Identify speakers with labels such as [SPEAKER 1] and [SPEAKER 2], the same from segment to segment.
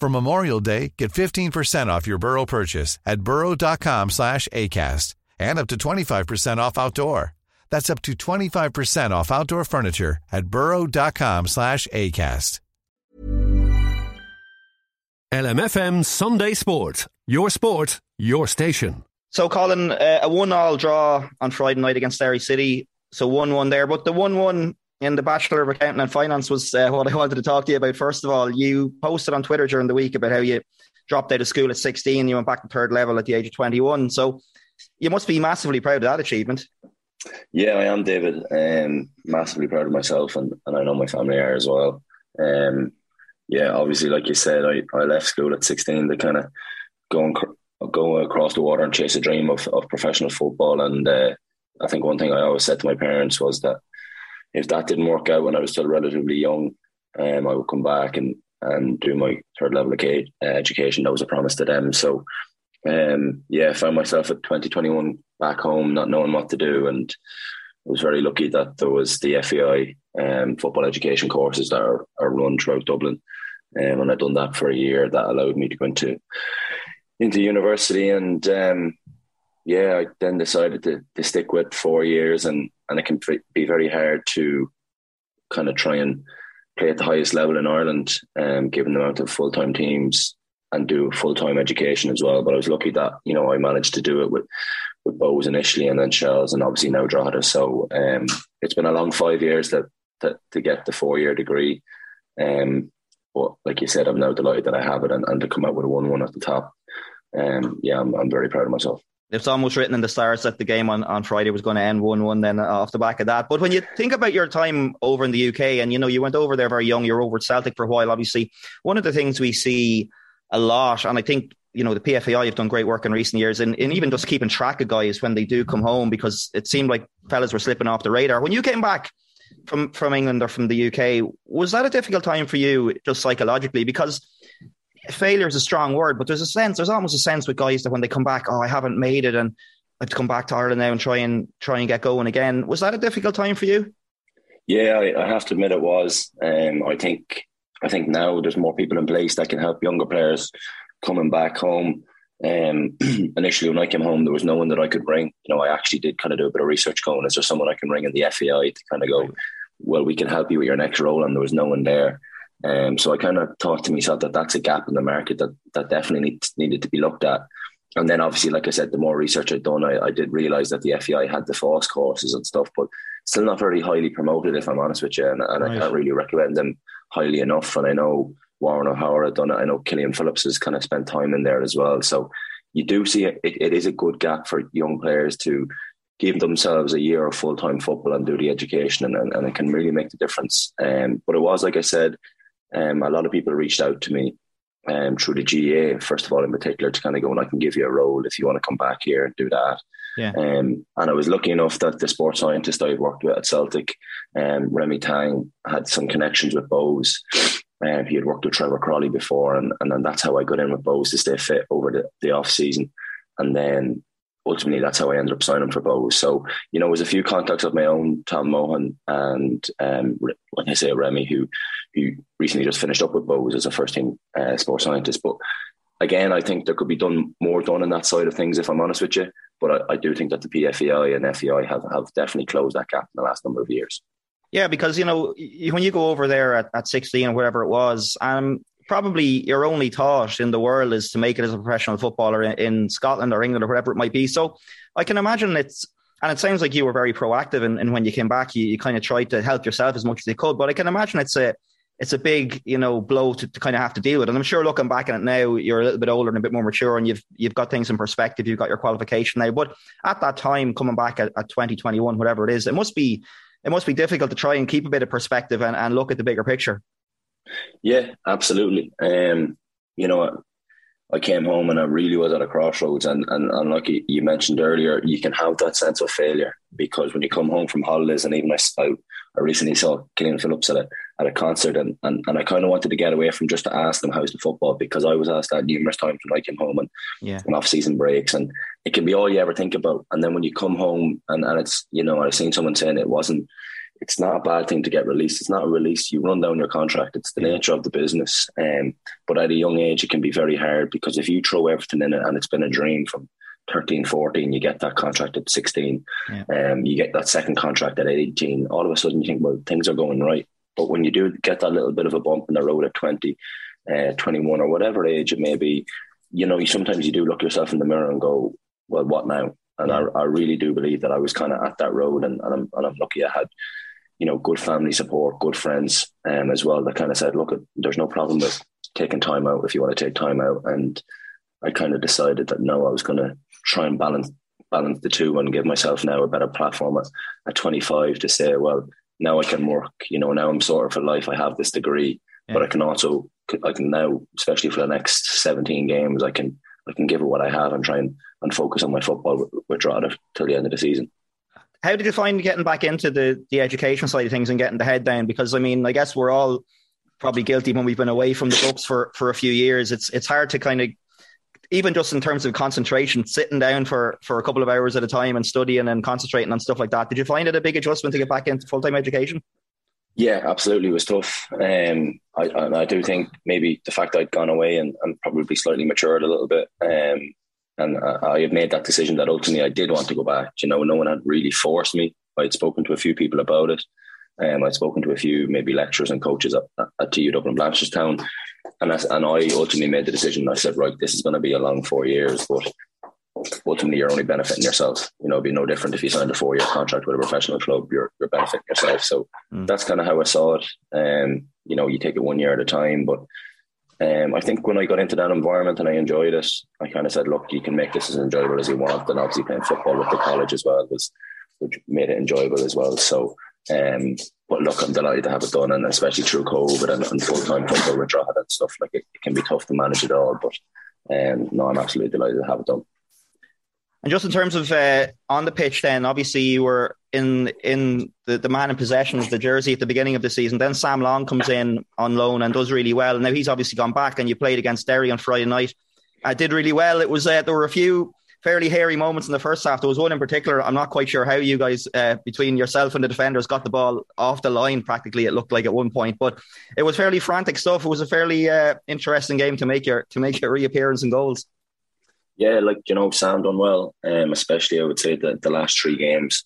[SPEAKER 1] For Memorial Day, get 15% off your Burrow purchase at burrow.com slash ACAST and up to 25% off outdoor. That's up to 25% off outdoor furniture at burrow.com slash ACAST.
[SPEAKER 2] LMFM Sunday Sport. Your sport, your station.
[SPEAKER 3] So, Colin, uh, a one-all draw on Friday night against Derry City. So one-one there, but the one-one in the Bachelor of Accounting and Finance was uh, what I wanted to talk to you about. First of all, you posted on Twitter during the week about how you dropped out of school at 16, you went back to third level at the age of 21. So you must be massively proud of that achievement.
[SPEAKER 4] Yeah, I am, David. Um, massively proud of myself, and, and I know my family are as well. Um, yeah, obviously, like you said, I, I left school at 16 to kind of go and go across the water and chase a dream of, of professional football. And uh, I think one thing I always said to my parents was that if that didn't work out when I was still relatively young, um, I would come back and, and do my third level of education. That was a promise to them. So, um, yeah, I found myself at 2021 back home, not knowing what to do. And I was very lucky that there was the FAI um, football education courses that are, are run throughout Dublin. Um, and I'd done that for a year. That allowed me to go into into university. And um, yeah, I then decided to, to stick with four years and and it can be very hard to kind of try and play at the highest level in Ireland, um, given the amount of full time teams and do full time education as well. But I was lucky that you know I managed to do it with with Bohs initially, and then Shels, and obviously now Drogheda. So um, it's been a long five years to to, to get the four year degree. Um, but like you said, I'm now delighted that I have it and, and to come out with a one one at the top. Um, yeah, I'm, I'm very proud of myself
[SPEAKER 3] it's almost written in the stars that the game on, on Friday was going to end 1 1 then uh, off the back of that. But when you think about your time over in the UK, and you know, you went over there very young, you're over at Celtic for a while, obviously. One of the things we see a lot, and I think, you know, the PFAI have done great work in recent years, and, and even just keeping track of guys when they do come home, because it seemed like fellas were slipping off the radar. When you came back from, from England or from the UK, was that a difficult time for you just psychologically? Because failure is a strong word, but there's a sense, there's almost a sense with guys that when they come back, oh, I haven't made it, and I have to come back to Ireland now and try and try and get going again. Was that a difficult time for you?
[SPEAKER 4] Yeah, I, I have to admit it was. Um, I think I think now there's more people in place that can help younger players coming back home. Um, initially, when I came home, there was no one that I could ring. You know, I actually did kind of do a bit of research going, is there someone I can ring in the FAI to kind of go, well, we can help you with your next role, and there was no one there. Um, so I kind of thought to myself that that's a gap in the market that that definitely needs, needed to be looked at. And then obviously, like I said, the more research I'd done, I, I did realise that the FAI had the FÁS courses and stuff, but still not very highly promoted, if I'm honest with you. And, and right. I can't really recommend them highly enough. And I know Warren O'Hora had done it. I know Killian Phillips has kind of spent time in there as well. So you do see it, it, it is a good gap for young players to give themselves a year of full time football and do the education, and, and, and, it can really make the difference. Um, but it was, like I said, um, a lot of people reached out to me um, through the GA, first of all, in particular, to kind of go, and I can give you a role if you want to come back here and do that.
[SPEAKER 3] Yeah.
[SPEAKER 4] Um, and I was lucky enough that the sports scientist I had worked with at Celtic, um, Remy Tang, had some connections with Bohs. Um, he had worked with Trevor Croly before, and, and then that's how I got in with Bohs to stay fit over the, the off season. And then ultimately that's how I ended up signing for Bohs. So, you know, it was a few contacts of my own, Tom Mohan and um, like I say, Remy, who who recently just finished up with Bohs as a first team uh, sports scientist. But again, I think there could be done more done on that side of things, if I'm honest with you. But I, I do think that the PFAI and FAI have, have definitely closed that gap in the last number of years.
[SPEAKER 3] Yeah, because you know when you go over there at, at 16 or whatever it was, um, probably your only thought in the world is to make it as a professional footballer in, in, Scotland or England or wherever it might be. So I can imagine it's, and it sounds like you were very proactive. And, and when you came back, you, you kind of tried to help yourself as much as you could. But I can imagine it's a, it's a big, you know, blow to, to kind of have to deal with. And I'm sure looking back at it now, you're a little bit older and a bit more mature, and you've you've got things in perspective. You've got your qualification now, but at that time, coming back at, at 2021, whatever it is, it must be it must be difficult to try and keep a bit of perspective and, and look at the bigger picture.
[SPEAKER 4] Yeah, absolutely. Um, you know, I came home and I really was at a crossroads. And, and, and like you mentioned earlier, you can have that sense of failure because when you come home from holidays, and even I, I recently saw Killian Phillips at a, at a concert, and, and, and I kind of wanted to get away from just to ask them how's the football because I was asked that numerous times when I came home and, yeah. and off season breaks. And it can be all you ever think about. And then when you come home, and, and it's, you know, I've seen someone saying it wasn't it's not a bad thing to get released. It's not a release. You run down your contract. It's the nature of the business. Um, but at a young age, it can be very hard because if you throw everything in it and it's been a dream from 13, 14, you get that contract at 16, yeah. um, you get that second contract at 18, all of a sudden you think, well, things are going right. But when you do get that little bit of a bump in the road at 20, uh, 21 or whatever age it may be, you know, you, sometimes you do look yourself in the mirror and go, well, what now? And yeah. I, I really do believe that I was kind of at that road and, and, I'm, and I'm lucky I had you know, good family support, good friends um, as well that kind of said, look, there's no problem with taking time out if you want to take time out. And I kind of decided that no, I was going to try and balance balance the two and give myself now a better platform at, at 25 to say, well, now I can work. You know, now I'm sort of for life. I have this degree, yeah. but I can also I can now, especially for the next 17 games, I can I can give it what I have and try and, and focus on my football with, with till the end of the season.
[SPEAKER 3] How did you find getting back into the the education side of things and getting the head down? Because I mean, I guess we're all probably guilty when we've been away from the books for for a few years. It's it's hard to kind of even just in terms of concentration, sitting down for for a couple of hours at a time and studying and concentrating on stuff like that. Did you find it a big adjustment to get back into full time education?
[SPEAKER 4] Yeah, absolutely. It was tough. Um, I, I do think maybe the fact I'd gone away and, and probably slightly matured a little bit um, and I had made that decision that ultimately I did want to go back. You know, no one had really forced me. I'd spoken to a few people about it. Um, I'd spoken to a few maybe lecturers and coaches at, at TU Dublin Blanchardstown. And I, and I ultimately made the decision. I said, right, this is going to be a long four years, but ultimately you're only benefiting yourself. You know, it'd be no different if you signed a four year contract with a professional club, you're, you're benefiting yourself. So mm. that's kind of how I saw it. Um, you know, you take it one year at a time, but um, I think when I got into that environment and I enjoyed it, I kind of said, look, you can make this as enjoyable as you want. And obviously playing football with the college as well was, which made it enjoyable as well. So, um, but look, I'm delighted to have it done, and especially through COVID and, and full time football with Drogheda and stuff. Like it, it, can be tough to manage it all, but um, no, I'm absolutely delighted to have it done.
[SPEAKER 3] And just in terms of uh, on the pitch, then obviously you were in in the, the man in possession of the jersey at the beginning of the season. Then Sam Long comes in on loan and does really well. Now he's obviously gone back, and you played against Derry on Friday night. I did really well. It was uh, there were a few fairly hairy moments in the first half. There was one in particular. I'm not quite sure how you guys, uh, between yourself and the defenders, got the ball off the line. Practically, it looked like at one point, but it was fairly frantic stuff. It was a fairly uh, interesting game to make your to make your reappearance and goals
[SPEAKER 4] yeah, like you know, Sam done well. Um, especially I would say that the last three games,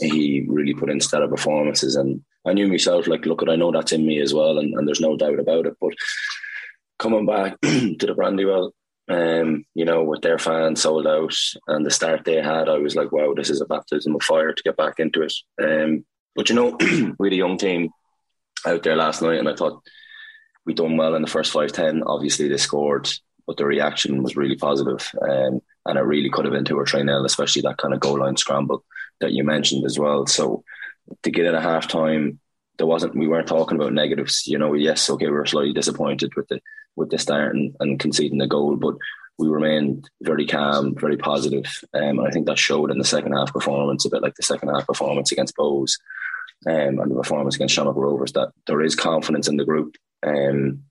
[SPEAKER 4] he really put in stellar performances, and I knew myself like, look, I know that's in me as well, and, and there's no doubt about it. But coming back to the Brandywell, um, you know, with their fans sold out and the start they had, I was like, wow, this is a baptism of fire to get back into it. Um, but you know, we had a young team out there last night, and I thought we done well in the first five ten. Obviously, they scored but the reaction was really positive, um, and it really could have been two or three nil, especially that kind of goal line scramble that you mentioned as well. So to get it at half time, there wasn't we weren't talking about negatives. You know, yes, okay, we were slightly disappointed with the with the start and, and conceding the goal, but we remained very calm, very positive, um, and I think that showed in the second half performance, a bit like the second half performance against Bohs um, and the performance against Shamrock Rovers. That there is confidence in the group. Um,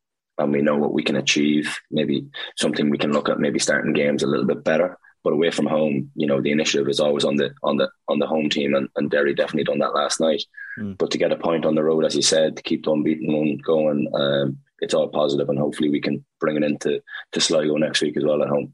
[SPEAKER 4] and we know what we can achieve. Maybe something we can look at, maybe starting games a little bit better. But away from home, you know, the initiative is always on the on the on the home team, and, and Derry definitely done that last night. Mm. But to get a point on the road, as you said, to keep the unbeaten one going, um, it's all positive, and hopefully we can bring it into to Sligo next week as well at home.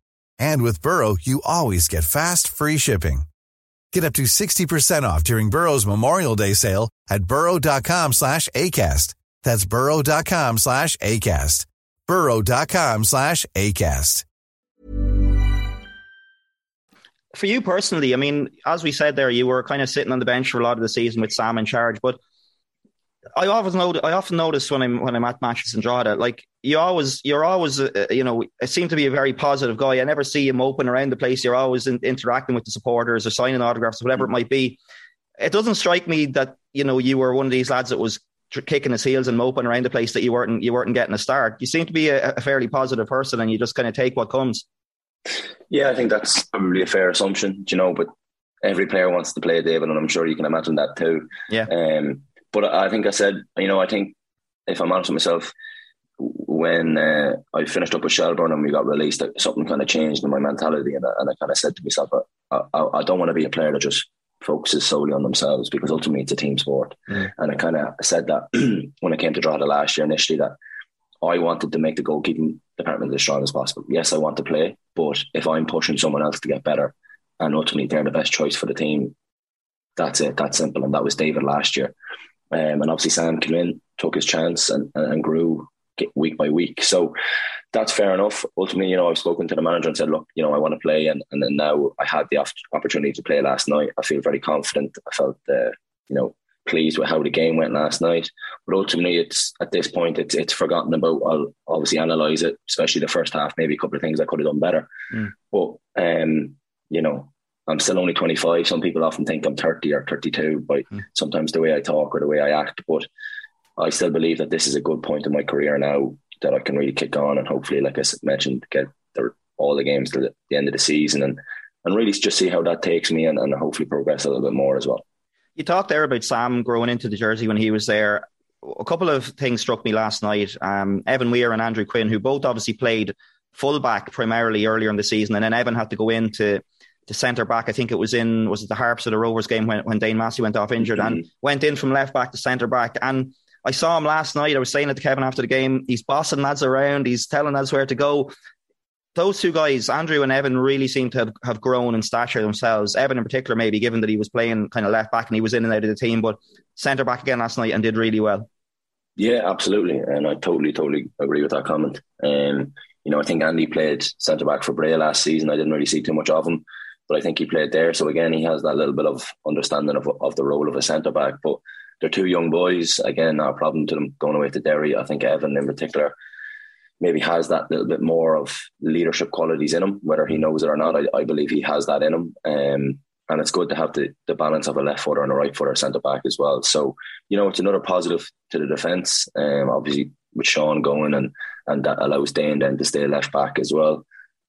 [SPEAKER 1] And with Burrow, you always get fast, free shipping. Get up to 60% off during Burrow's Memorial Day sale at burrow.com slash ACAST. That's burrow.com slash ACAST. burrow.com slash ACAST.
[SPEAKER 3] For you personally, I mean, as we said there, you were kind of sitting on the bench for a lot of the season with Sam in charge, but I always notice, I often notice when I'm when I'm at matches in Drogheda, like you always you're always uh, you know it seem to be a very positive guy. I never see him open around the place. You're always in, interacting with the supporters or signing autographs, or whatever it might be. It doesn't strike me that you know you were one of these lads that was kicking his heels and moping around the place that you weren't you weren't getting a start. You seem to be a, a fairly positive person, and you just kind of take what comes.
[SPEAKER 4] Yeah, I think that's probably a fair assumption, you know. But every player wants to play, David, and I'm sure you can imagine that too.
[SPEAKER 3] Yeah.
[SPEAKER 4] Um, but I think I said, you know, I think if I'm honest with myself, when uh, I finished up with Shelbourne and we got released, something kind of changed in my mentality, and I, and I kind of said to myself, I, I, I don't want to be a player that just focuses solely on themselves because ultimately it's a team sport. Mm. And I kind of said that when I came to Drogheda last year initially that I wanted to make the goalkeeping department as strong as possible. Yes, I want to play, but if I'm pushing someone else to get better and ultimately they're the best choice for the team, that's it. That's simple. And that was David last year. Um, and obviously Sam came in, took his chance, and, and grew week by week. So that's fair enough. Ultimately, you know, I've spoken to the manager and said, look, you know, I want to play, and and then now I had the opportunity to play last night. I feel very confident. I felt, uh, you know, pleased with how the game went last night. But ultimately, it's at this point, it's it's forgotten about. I'll obviously analyze it, especially the first half. Maybe a couple of things I could have done better. Mm. But um, you know, I'm still only 25. Some people often think I'm 30 or 32 by mm. sometimes the way I talk or the way I act. But I still believe that this is a good point in my career now that I can really kick on and hopefully, like I mentioned, get the, all the games to the, end of the season and, and really just see how that takes me and, and hopefully progress a little bit more as well.
[SPEAKER 3] You talked there about Sam growing into the jersey when he was there. A couple of things struck me last night. Um, Evan Weir and Andrew Quinn, who both obviously played fullback primarily earlier in the season, and then Evan had to go into the centre back. I think it was in was it the Harps or the Rovers game when, when Dane Massey went off injured mm-hmm. and went in from left back to centre back. And I saw him last night. I was saying it to Kevin after the game. He's bossing lads around. He's telling lads where to go. Those two guys, Andrew and Evan, really seem to have, have grown in stature themselves. Evan, in particular, maybe given that he was playing kind of left back and he was in and out of the team, but centre back again last night and did really well.
[SPEAKER 4] Yeah, absolutely, and I totally, totally agree with that comment. Um, you know, I think Andy played centre back for Bray last season. I didn't really see too much of him but I think he played there. So again, he has that little bit of understanding of, of the role of a centre back. But they're two young boys. Again, not a problem to them going away to Derry. I think Evan in particular maybe has that little bit more of leadership qualities in him, whether he knows it or not. I, I believe he has that in him. Um, and it's good to have the, the balance of a left footer and a right footer centre back as well. So, you know, it's another positive to the defence. Um, obviously, with Sean going and, and that allows Dane then to stay left back as well.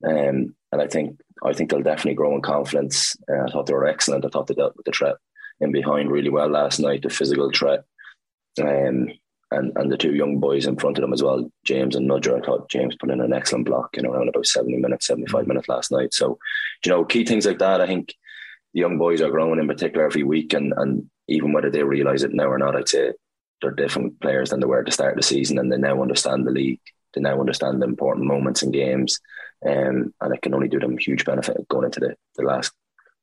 [SPEAKER 4] Um, and I think I think they'll definitely grow in confidence. Uh, I thought they were excellent. I thought they dealt with the threat in behind really well last night, the physical threat. Um, and, and the two young boys in front of them as well, James and Nudger. I thought James put in an excellent block, you know, around about 70 minutes, 75 minutes last night. So, you know, key things like that, I think the young boys are growing in particular every week, and and even whether they realise it now or not, I'd say they're different players than they were at the start of the season, and they now understand the league. They now understand the important moments in games, um, and it can only do them huge benefit going into the, the last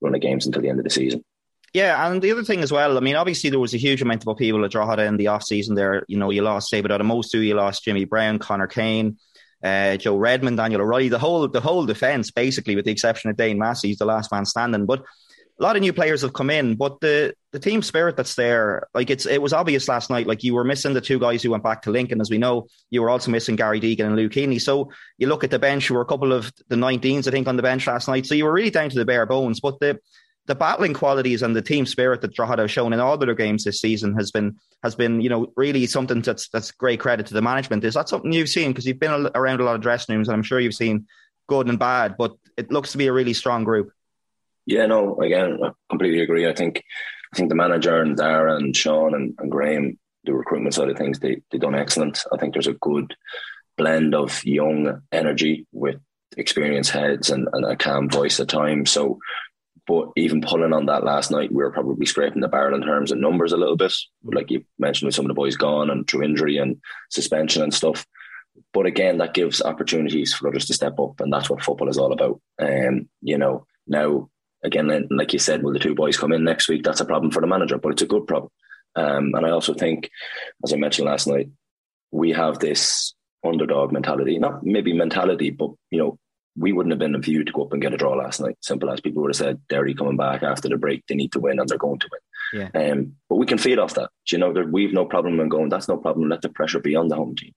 [SPEAKER 4] run of games until the end of the season.
[SPEAKER 3] Yeah, and the other thing as well, I mean, obviously there was a huge amount of people at Drogheda in the off season there. You know, you lost David Addae-Wosu, you lost Jimmy Browne, Conor Kane, uh, Joe Redmond, Daniel O'Reilly, the whole the whole defence, basically, with the exception of Dane Massey, he's the last man standing. But a lot of new players have come in, but the the team spirit that's there, like it's it was obvious last night. Like you were missing the two guys who went back to Lincoln, as we know. You were also missing Gary Deegan and Luke Keeney. So you look at the bench, there were a couple of the 19s, I think, on the bench last night. So you were really down to the bare bones. But the the battling qualities and the team spirit that Drogheda have shown in all their games this season has been has been you know really something that's that's great credit to the management. Is that something you've seen because you've been around a lot of dressing rooms and I'm sure you've seen good and bad, but it looks to be a really strong group.
[SPEAKER 4] Yeah, no, again, I completely agree. I think I think the manager and Dara and Sean and, and Graham, the recruitment side of things, they they done excellent. I think there's a good blend of young energy with experienced heads and, and a calm voice at times. So but even pulling on that last night, we were probably scraping the barrel in terms of numbers a little bit. Like you mentioned, with some of the boys gone and through injury and suspension and stuff. But again, that gives opportunities for others to step up, and that's what football is all about. And um, you know, now again, like you said, will the two boys come in next week? That's a problem for the manager, but it's a good problem. Um, and I also think, as I mentioned last night, we have this underdog mentality, not maybe mentality, but you know, we wouldn't have been a view to go up and get a draw last night. Simple as people would have said, Derry coming back after the break, they need to win and they're going to win. Yeah. Um, but we can feed off that. You know, we've no problem in going, that's no problem. Let the pressure be on the home team.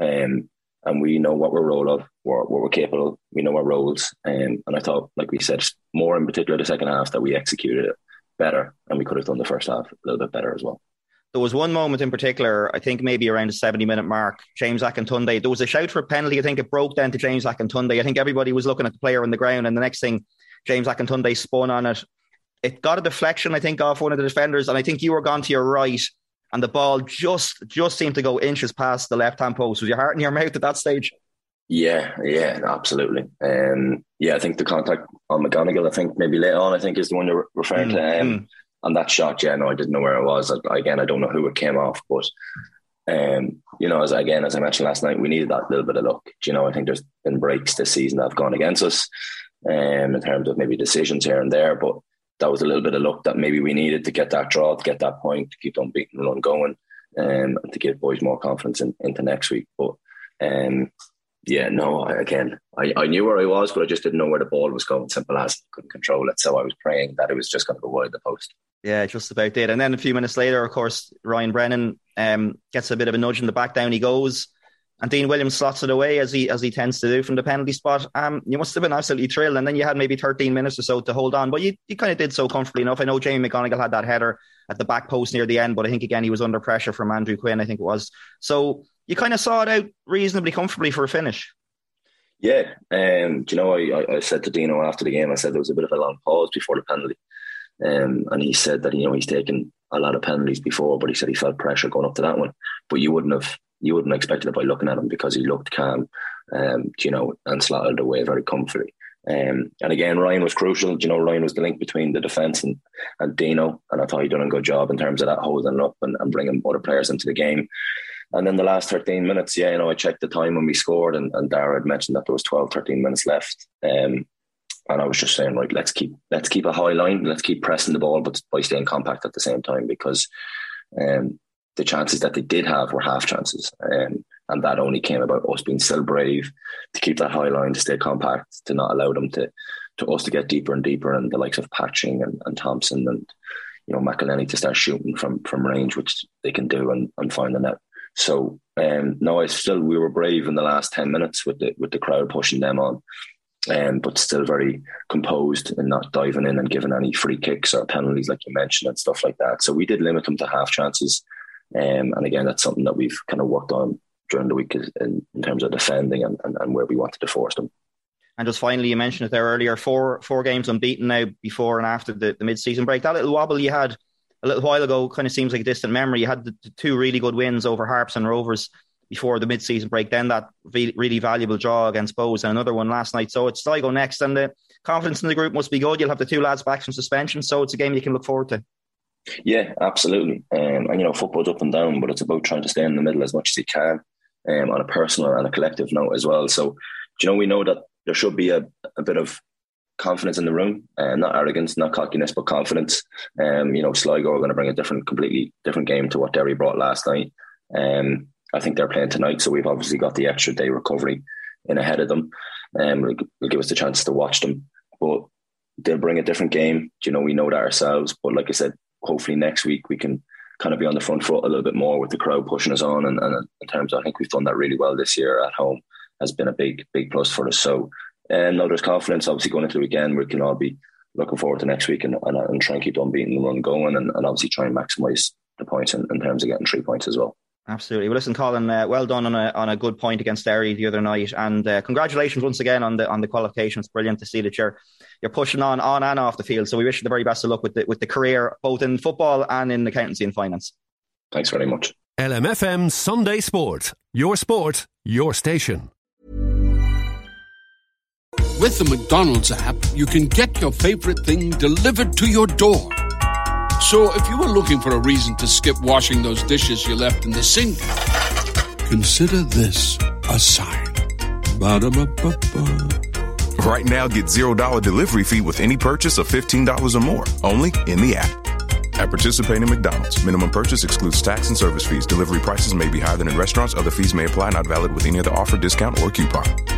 [SPEAKER 4] Um, and we know what we're role of, what, what we're capable. We know our roles. Um, and I thought, like we said, more in particular the second half that we executed it better, and we could have done the first half a little bit better as well.
[SPEAKER 3] There was one moment in particular, I think maybe around the 70 minute mark, James Akintunde. There was a shout for a penalty. I think it broke down to James Akintunde. I think everybody was looking at the player on the ground, and the next thing, James Akintunde spun on it. It got a deflection, I think, off one of the defenders, and I think you were gone to your right, and the ball just just seemed to go inches past the left hand post. Was your heart in your mouth at that stage?
[SPEAKER 4] Yeah, yeah, absolutely. Um, yeah, I think the contact on McGonigle, I think maybe later on, I think is the one you're referring mm, to. Um, mm and that shot, yeah, no, I didn't know where it was. Again, I don't know who it came off, but um, you know, as again as I mentioned last night, we needed that little bit of luck. Do You know, I think there's been breaks this season that have gone against us, um, in terms of maybe decisions here and there, but that was a little bit of luck that maybe we needed to get that draw, to get that point, to keep on beating run going, um, and to give boys more confidence in, into next week. But um, yeah, no, I, again, I, I knew where I was, but I just didn't know where the ball was going. Simple as couldn't control it, so I was praying that it was just going to go wide the post.
[SPEAKER 3] Yeah, just about did. And then a few minutes later, of course, Ryan Brennan um, gets a bit of a nudge in the back. Down he goes, and Dean Williams slots it away as he as he tends to do from the penalty spot. Um, you must have been absolutely thrilled. And then you had maybe 13 minutes or so to hold on, but you, you kind of did so comfortably enough. I know Jamie McGonigle had that header at the back post near the end, but I think again he was under pressure from Andrew Quinn. I think it was. So you kind of saw it out reasonably comfortably for a finish.
[SPEAKER 4] Yeah, um, do you know, I, I said to Dino after the game, I said there was a bit of a long pause before the penalty. Um, and he said that you know he's taken a lot of penalties before, but he said he felt pressure going up to that one. But you wouldn't have you wouldn't have expected it by looking at him because he looked calm, um, you know, and slotted away very comfortably. Um, and again, Ryan was crucial. You know, Ryan was the link between the defence and, and Dino, and I thought he'd done a good job in terms of that holding up and, and bringing other players into the game. And then the last 13 minutes, yeah, you know, I checked the time when we scored, and, and Dara had mentioned that there was 12, 13 minutes left. Um, and I was just saying, right, let's keep let's keep a high line, let's keep pressing the ball, but by staying compact at the same time, because um, the chances that they did have were half chances, um, and that only came about us being still brave to keep that high line, to stay compact, to not allow them to to us to get deeper and deeper, and the likes of Patching and, and Thomson and you know McEleney to start shooting from from range, which they can do and, and find the net. So um, no, I still we were brave in the last ten minutes with the with the crowd pushing them on um, but still very composed and not diving in and giving any free kicks or penalties like you mentioned and stuff like that. So we did limit them to half chances. Um, and again, that's something that we've kind of worked on during the week in, in terms of defending and, and, and, where we wanted to force them.
[SPEAKER 3] And just finally, you mentioned it there earlier, four four games unbeaten now before and after the, the mid-season break. That little wobble you had a little while ago kind of seems like a distant memory. You had the, the two really good wins over Harps and Rovers before the mid-season break. Then that really valuable draw against Bohs and another one last night. So it's Sligo next, and the confidence in the group must be good. You'll have the two lads back from suspension, so it's a game you can look forward to.
[SPEAKER 4] Yeah, absolutely. Um, and you know, football's up and down, but it's about trying to stay in the middle as much as you can, um, on a personal and a collective note as well. So, you know, we know that there should be a, a bit of confidence in the room, and uh, not arrogance, not cockiness, but confidence. Um, you know, Sligo are going to bring a different, completely different game to what Derry brought last night. Um, I think they're playing tonight, so we've obviously got the extra day recovery in ahead of them. Um, will give us the chance to watch them, but they'll bring a different game. You know, we know that ourselves. But like I said, hopefully next week we can kind of be on the front foot a little bit more with the crowd pushing us on. And, and in terms, of, I think we've done that really well this year at home. Has been a big, big plus for us. So, and no, there's confidence. Obviously, going into the weekend, we can all be looking forward to next week and, and, and try and keep on beating the run going, and, and obviously try and maximise the points in, in terms of getting three points as well.
[SPEAKER 3] Absolutely. Well, listen, Colin, uh, well done on a on a good point against Derry the other night, and uh, congratulations once again on the on the qualification. It's brilliant to see that you're you're pushing on on and off the field. So we wish you the very best of luck with the with the career, both in football and in accountancy and finance.
[SPEAKER 4] Thanks very much.
[SPEAKER 2] LMFM Sunday Sport. Your sport, your station.
[SPEAKER 5] With the McDonald's app, you can get your favorite thing delivered to your door. So if you were looking for a reason to skip washing those dishes you left in the sink, consider this a sign. Ba-da-ba-ba-ba.
[SPEAKER 6] Right now, get $0 delivery fee with any purchase of $15 or more, only in the app. At participating McDonald's, minimum purchase excludes tax and service fees. Delivery prices may be higher than in restaurants. Other fees may apply, not valid with any other offer, discount, or coupon.